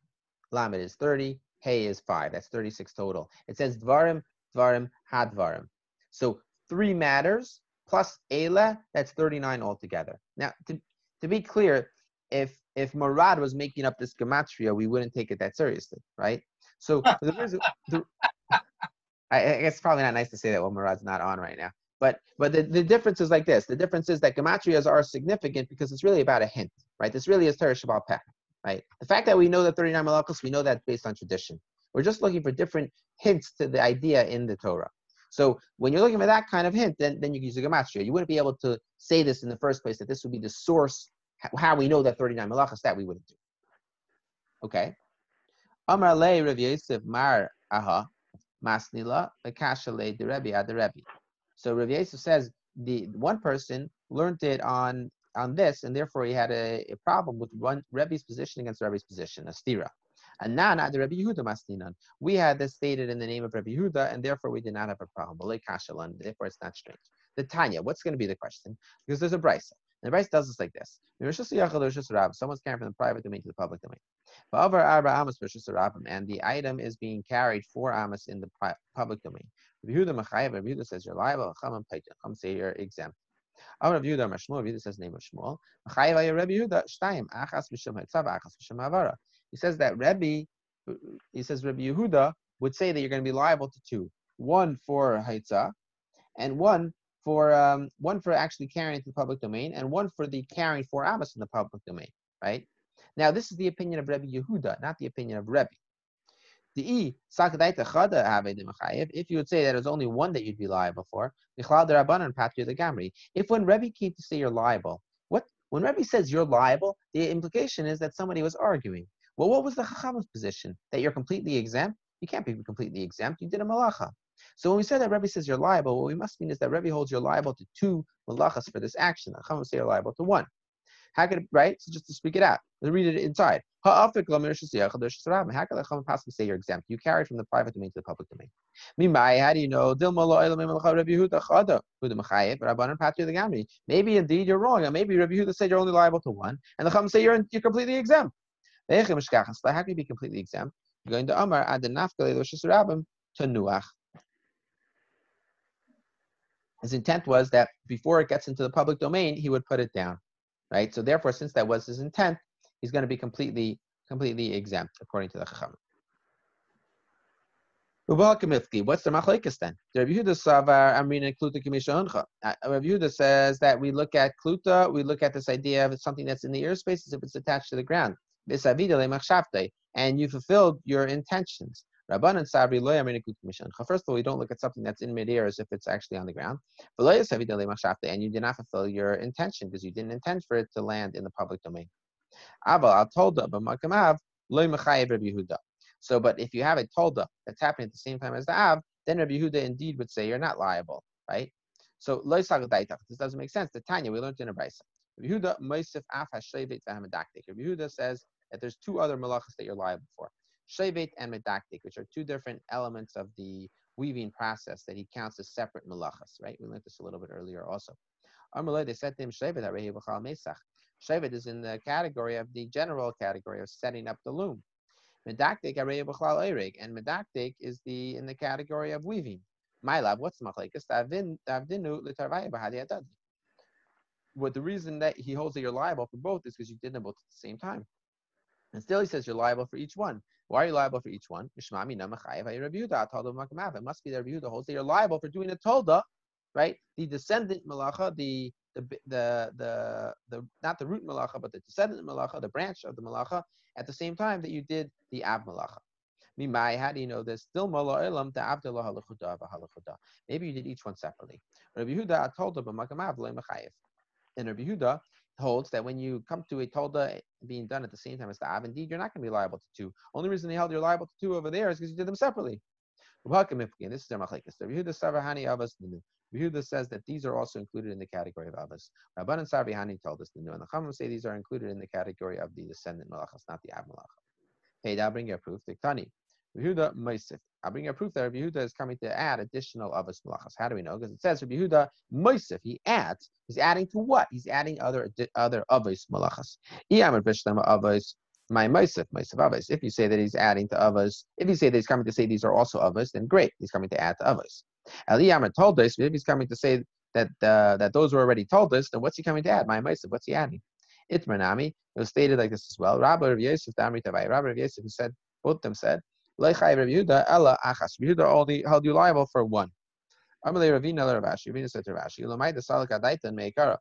Lamed is 30, Hey is 5. That's 36 total. It says Dvarim, Dvarim, Hadvarim. So three matters plus Ela, that's 39 altogether. Now, to, to be clear, if if Murad was making up this gematria, we wouldn't take it that seriously, right? So the reason, the, I, I guess it's probably not nice to say that when Murad's not on right now. But but the, the difference is like this. The difference is that gematrias are significant because it's really about a hint, right? This really is Teresh Shabbat Peh, right? The fact that we know the 39 malachos, we know that based on tradition. We're just looking for different hints to the idea in the Torah. So when you're looking for that kind of hint, then, then you use a gematria. You wouldn't be able to say this in the first place, that this would be the source, how we know that 39 malachos, that we wouldn't do. Okay. Amar le Rav Yosef Mar Aha Masnila Lekasha le the Rebbe. So Rav Yosef says the one person learned it on on this, and therefore he had a, a problem with one Rebbe's position against Rebbe's position, a. And not the Rebbe Yehuda masninan. We had this stated in the name of Rebbe Yehuda, and therefore we did not have a problem. Therefore it's not strange. The Tanya, what's going to be the question? Because there's a brisa. And the brisa does this like this: Someone's carrying from the private domain to the public domain. And the item is being carried four amas in the public domain. Yehuda says you're liable. Chacham say you're exempt. He says that Rabbi, he says Rabbi Yehuda would say that you're going to be liable to two. One for Haitzah, and one for um, one for actually carrying it to the public domain, and one for the carrying four amas in the public domain. Right. Now, this is the opinion of Rabbi Yehuda, not the opinion of E Dimachayev. If you would say that there's only one that you'd be liable for, if when Rebbe came to say you're liable, what when Rebbe says you're liable, the implication is that somebody was arguing. Well, what was the Chacham's position? That you're completely exempt? You can't be completely exempt. You did a malacha. So when we say that Rebbe says you're liable, what we must mean is that Rebbe holds you're liable to two malachas for this action. The Chacham say you're liable to one. How could it, right? So just to speak it out, let's read it inside. How could the Chacham possibly say you're exempt? You carry from the private domain to the public domain. How do you know? Maybe indeed you're wrong, and maybe Rabbi Yehuda said you're only liable to one, and the Chacham say you're you're completely exempt. How can you be completely exempt? You're going to Amar ad to Nuach. His intent was that before it gets into the public domain, he would put it down right? So therefore, since that was his intent, he's going to be completely completely exempt according to the Chacham. What's the machlekes then? The Rabbi Yehuda savar. Uh, Rabbi Yehuda says that we look at kluta, we look at this idea of something that's in the airspace as if it's attached to the ground. And you fulfilled your intentions. Rabbanan Sabri lo First of all, we don't look at something that's in midair as if it's actually on the ground. And you did not fulfill your intention because you didn't intend for it to land in the public domain. So, but if you have a tolda that's happening at the same time as the av, then Rabbi Yehuda indeed would say you're not liable, right? So, this doesn't make sense. The Tanya, we learned in a brisa. Rabbi Yehuda says that there's two other malachas that you're liable for. Shevet and Medaktik, which are two different elements of the weaving process that he counts as separate malachas, right? We learned this a little bit earlier also. Amalei, they said to him, Shevet Mesach. Shevet is in the category of the general category of setting up the loom. Medaktik and Medaktik is the in the category of weaving. My lab, what's machlekes? What the reason that he holds that you're liable for both is because you did them both at the same time. And still he says you're liable for each one. Why are you liable for each one? It must be the Rabbi Yehuda holds that you're liable for doing a tolda, right? The descendant malacha, the the the the, the not the root malacha, but the descendant malacha, the branch of the malacha, at the same time that you did the ab malacha. How do you know this? Maybe you did each one separately. Told And Rabbi Yehuda holds that when you come to a tolda being done at the same time as the av, indeed, you're not going to be liable to two. Only reason they held you're liable to two over there is because you did them separately. This is their machlekes. Yehuda says that these are also included in the category of avos. Rabban and Sarvihani told us the new, and the Chachamim say these are included in the category of the descendant malachas, not the av malacha. Hey, now bring your proof. Tani. Yehuda Moisif. I'll bring a proof that Rabbi Yehuda is coming to add additional avos malachas. How do we know? Because it says Rabbi Yehuda Moisif. He adds. He's adding to what? He's adding other other avos malachas. avos my Moisif, Moisif avos. If you say that he's adding to avos, if you say that he's coming to say these are also avos, then great. He's coming to add to avos. Eliyamar told us. If he's coming to say that uh, that those were already told us, then what's he coming to add? My Moisif. What's he adding? Itmanami. It was stated like this as well. Rabbi Rav Yosef, Damri Tavai. Rabbi Rav Yosef, said both of them said Leichai Rav Yehuda Ella Achas. Rav Yehuda only held you liable for one. Amalei Ravina Rav Ashi. Ravina said to Rav Ashi, Lamai the Salik Adaita and Meikara.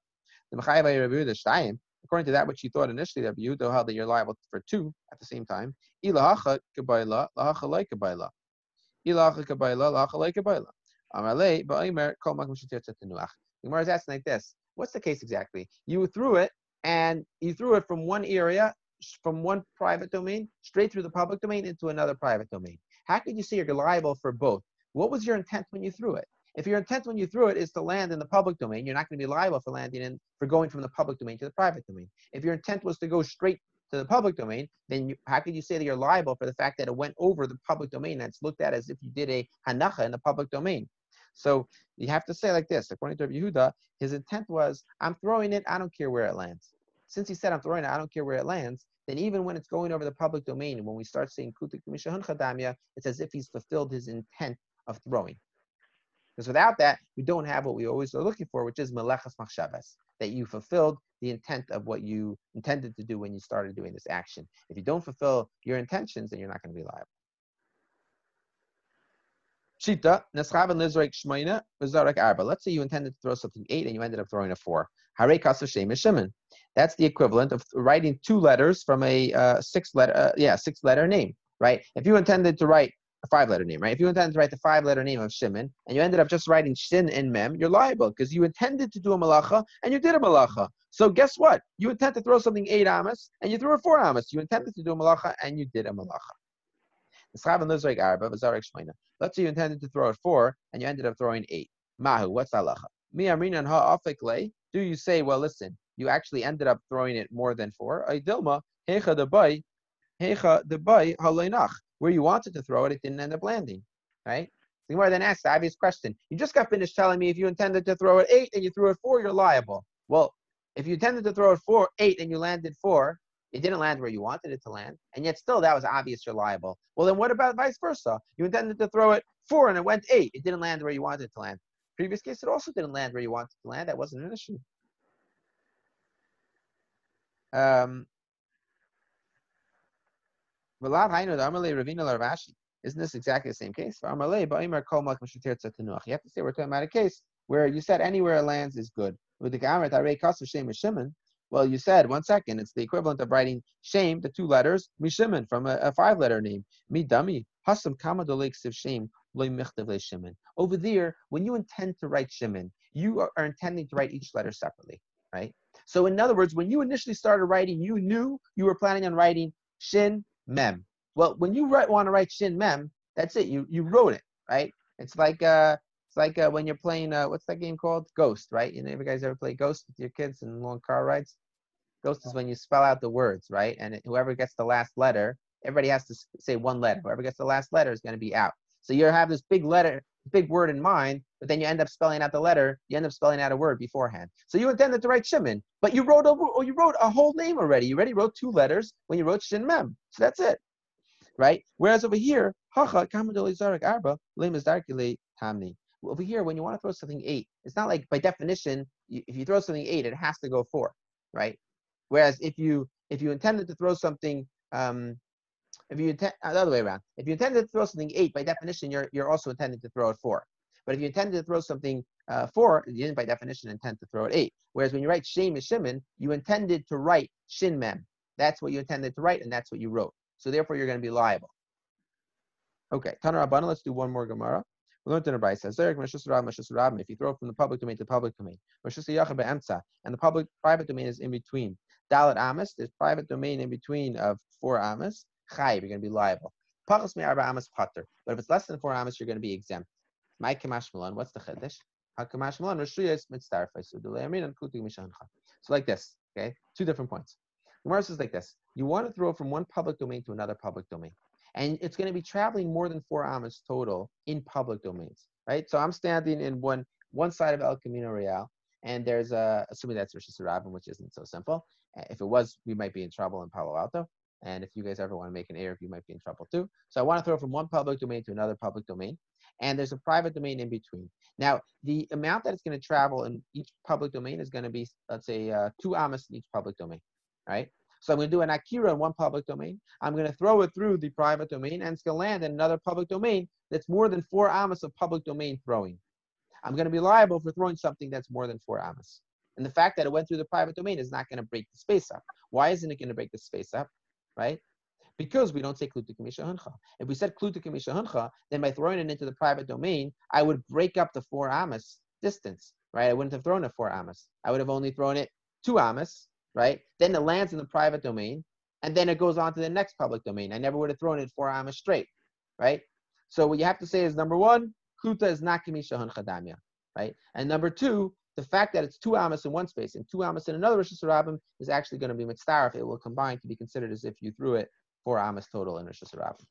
The Mechai Rav Yehuda Shtayim. According to that, which you thought initially that Yehuda held that you're liable for two at the same time. Ilahacha kabayla lahacha lei kabayla. Ilahacha kabayla lahacha lei kabayla. Amalei ba'omer kol makom shetir tenuach. Gemara is asking like this: What's the case exactly? You threw it, and you threw it from one area from one private domain straight through the public domain into another private domain. How could you say you're liable for both? What was your intent when you threw it? If your intent when you threw it is to land in the public domain, you're not going to be liable for landing in for going from the public domain to the private domain. If your intent was to go straight to the public domain, then you, how could you say that you're liable for the fact that it went over the public domain that's looked at as if you did a hanacha in the public domain? So you have to say like this. According to Yehuda, his intent was, I'm throwing it, I don't care where it lands since he said I'm throwing it, I don't care where it lands, then even when it's going over the public domain, when we start saying kutik chadamya, it's as if he's fulfilled his intent of throwing. Because without that, we don't have what we always are looking for, which is melechas machshavas, that you fulfilled the intent of what you intended to do when you started doing this action. If you don't fulfill your intentions, then you're not going to be liable. Vizarek Arba. Let's say you intended to throw something eight and you ended up throwing a four. Hare Kasav Shem Shimon. That's the equivalent of writing two letters from a uh, six letter, uh, yeah, six letter name. right? If you intended to write a five-letter name, right? If you intended to write the five-letter name of Shimon and you ended up just writing Shin in Mem, you're liable because you intended to do a malacha and you did a malacha. So guess what? You intend to throw something eight amas and you threw a four amas. You intended to do a malacha and you did a malacha. Let's say you intended to throw it four and you ended up throwing eight. Mahu, what's halacha? Do you say, well, listen, you actually ended up throwing it more than four? Where you wanted to throw it, it didn't end up landing, right? The Gemara then asks the obvious question. You just got finished telling me if you intended to throw it eight and you threw it four, you're liable. Well, if you intended to throw it four, eight, and you landed four, it didn't land where you wanted it to land, and yet still that was obvious you're liable. Well, then what about vice versa? You intended to throw it four and it went eight. It didn't land where you wanted it to land. Previous case, it also didn't land where you wanted to land. That wasn't an issue. Um, isn't this exactly the same case? You have to say we're talking about a case where you said anywhere it lands is good. With the well, you said one second. It's the equivalent of writing shame, the two letters, mishimin from a, a five-letter name. Mi dummy hasam kamadolik shame loy michdevan. over there, when you intend to write Shimon, you are, are intending to write each letter separately, right? So in other words, when you initially started writing, you knew you were planning on writing Shin Mem. Well, when you write, want to write Shin Mem, that's it. You you wrote it, right? It's like uh, it's like uh, when you're playing uh, what's that game called? Ghost, right? You know, you guys ever play Ghost with your kids in long car rides? Ghost is when you spell out the words, right? And whoever gets the last letter, everybody has to say one letter. Whoever gets the last letter is going to be out. So you have this big letter, big word in mind, but then you end up spelling out the letter. You end up spelling out a word beforehand. So you intended to write Shimon, but you wrote a, or you wrote a whole name already. You already wrote two letters when you wrote Shin Mem. So that's it, right? Whereas over here, Hacha Kamadoli Arba Tamni. Over here, when you want to throw something eight, it's not like by definition, if you throw something eight, it has to go four, right? Whereas if you if you intended to throw something um, if you intend uh, the other way around, if you intended to throw something eight, by definition, you're you're also intending to throw it four. But if you intended to throw something uh, four, you didn't by definition intend to throw it eight. Whereas when you write Shem Shimon, you intended to write Shin Mem. That's what you intended to write, and that's what you wrote. So therefore, you're going to be liable. Okay, Tanar Abana, let's do one more Gemara. We learned in a Brisa. If you throw it from the public domain to the public domain, and the public private domain is in between. Dalit Amas, there's private domain in between of four Amas chayiv, you're going to be liable. Pachas arba amas pater. But if it's less than four amas, you're going to be exempt. My kamash what's the chiddush? Hakamash malon, rishuyas mitzdarfai, so and kutig mishancha. So like this, okay? Two different points. The Gemara says like this. You want to throw from one public domain to another public domain. And it's going to be traveling more than four amas total in public domains, right? So I'm standing in one one side of El Camino Real, and there's a, assuming that's Reshus Harabim, which isn't so simple. If it was, we might be in trouble in Palo Alto. And if you guys ever want to make an Eruv, you might be in trouble too. So I want to throw from one public domain to another public domain. And there's a private domain in between. Now, the amount that it's going to travel in each public domain is going to be, let's say, uh, two amas in each public domain, right? So I'm going to do an akira in one public domain. I'm going to throw it through the private domain, and it's going to land in another public domain that's more than four amas of public domain throwing. I'm going to be liable for throwing something that's more than four amas. And the fact that it went through the private domain is not going to break the space up. Why isn't it going to break the space up? right? Because we don't say kluta huncha. If we said kluta huncha, then by throwing it into the private domain, I would break up the four amas distance, right? I wouldn't have thrown it four amas. I would have only thrown it two amas, right? Then it lands in the private domain, and then it goes on to the next public domain. I never would have thrown it four amas straight, right? So what you have to say is number one, kluta is not kamisha huncha damya, right? And number two, the fact that it's two amas in one space and two amas in another Reshus Harabim is actually going to be mitzvah. It will combine to be considered as if you threw it four amas total in Reshus Harabim.